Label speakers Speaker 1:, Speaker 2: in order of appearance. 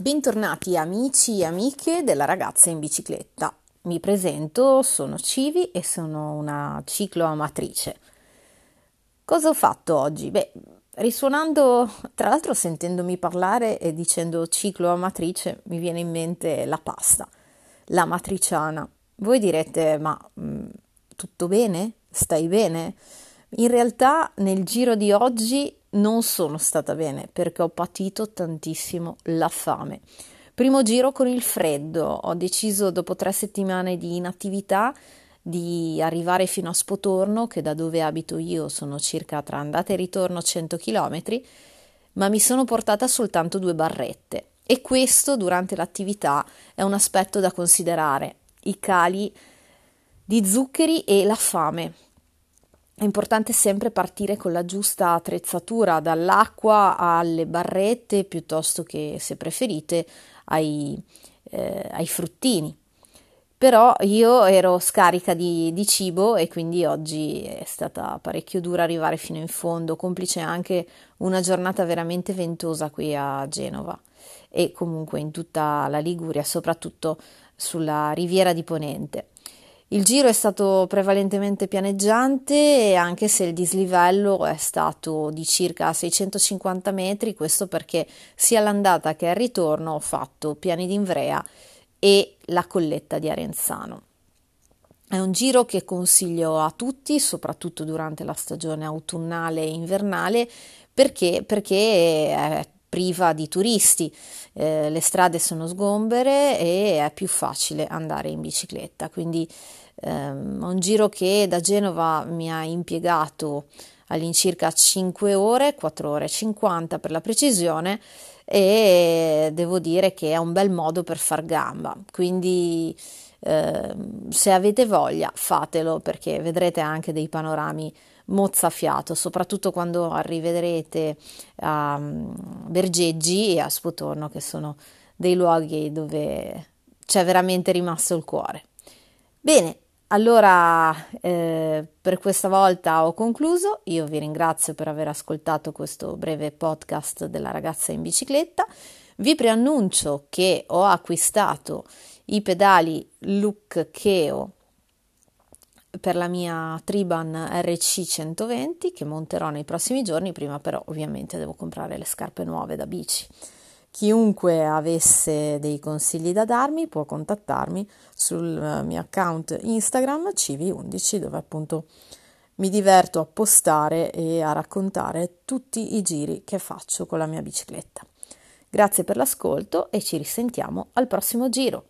Speaker 1: Bentornati amici e amiche della ragazza in bicicletta. Mi presento, sono Civi e sono una cicloamatrice. Cosa ho fatto oggi? Beh, risuonando, tra l'altro sentendomi parlare e dicendo cicloamatrice, mi viene in mente la pasta, la matriciana. Voi direte, ma mh, mm, tutto bene? Stai bene? In realtà nel giro di oggi non sono stata bene perché ho patito tantissimo la fame. Primo giro con il freddo, ho deciso dopo tre settimane di inattività di arrivare fino a Spotorno, che da dove abito io sono circa tra andata e ritorno 100 km, ma mi sono portata soltanto due barrette. E questo durante l'attività è un aspetto da considerare, i cali di zuccheri e la fame. È importante sempre partire con la giusta attrezzatura, dall'acqua alle barrette, piuttosto che, se preferite, ai, eh, ai fruttini. Però io ero scarica di, di, cibo e quindi oggi è stata parecchio dura arrivare fino in fondo, complice anche una giornata veramente ventosa qui a Genova e comunque in tutta la Liguria, soprattutto sulla riviera di Ponente. Il giro è stato prevalentemente pianeggiante, anche se il dislivello è stato di circa 650 metri, questo perché sia all'andata che al ritorno ho fatto Piani d'Invrea e la colletta di Arenzano. È un giro che consiglio a tutti, soprattutto durante la stagione autunnale e invernale, perché, perché è priva di turisti, eh, le strade sono sgombere e è più facile andare in bicicletta, quindi Um, un giro che da Genova mi ha impiegato all'incirca 5 ore, 4 ore e 50 per la precisione e devo dire che è un bel modo per far gamba, quindi eh, se avete voglia fatelo perché vedrete anche dei panorami mozzafiato, soprattutto quando arriverete a um, Bergeggi e a Spotorno che sono dei luoghi dove c'è veramente rimasto il cuore. Bene, allora, eh, per questa volta ho concluso. Io vi ringrazio per aver ascoltato questo breve podcast della ragazza in bicicletta. Vi preannuncio che ho acquistato i pedali Look Keo per la mia Triban RC 120 che monterò nei prossimi giorni. Prima, però, ovviamente, devo comprare le scarpe nuove da bici. Chiunque avesse dei consigli da darmi può contattarmi sul eh, mio account Instagram CV11 dove appunto mi diverto a postare e a raccontare tutti i giri che faccio con la mia bicicletta. Grazie per l'ascolto e ci risentiamo al prossimo giro.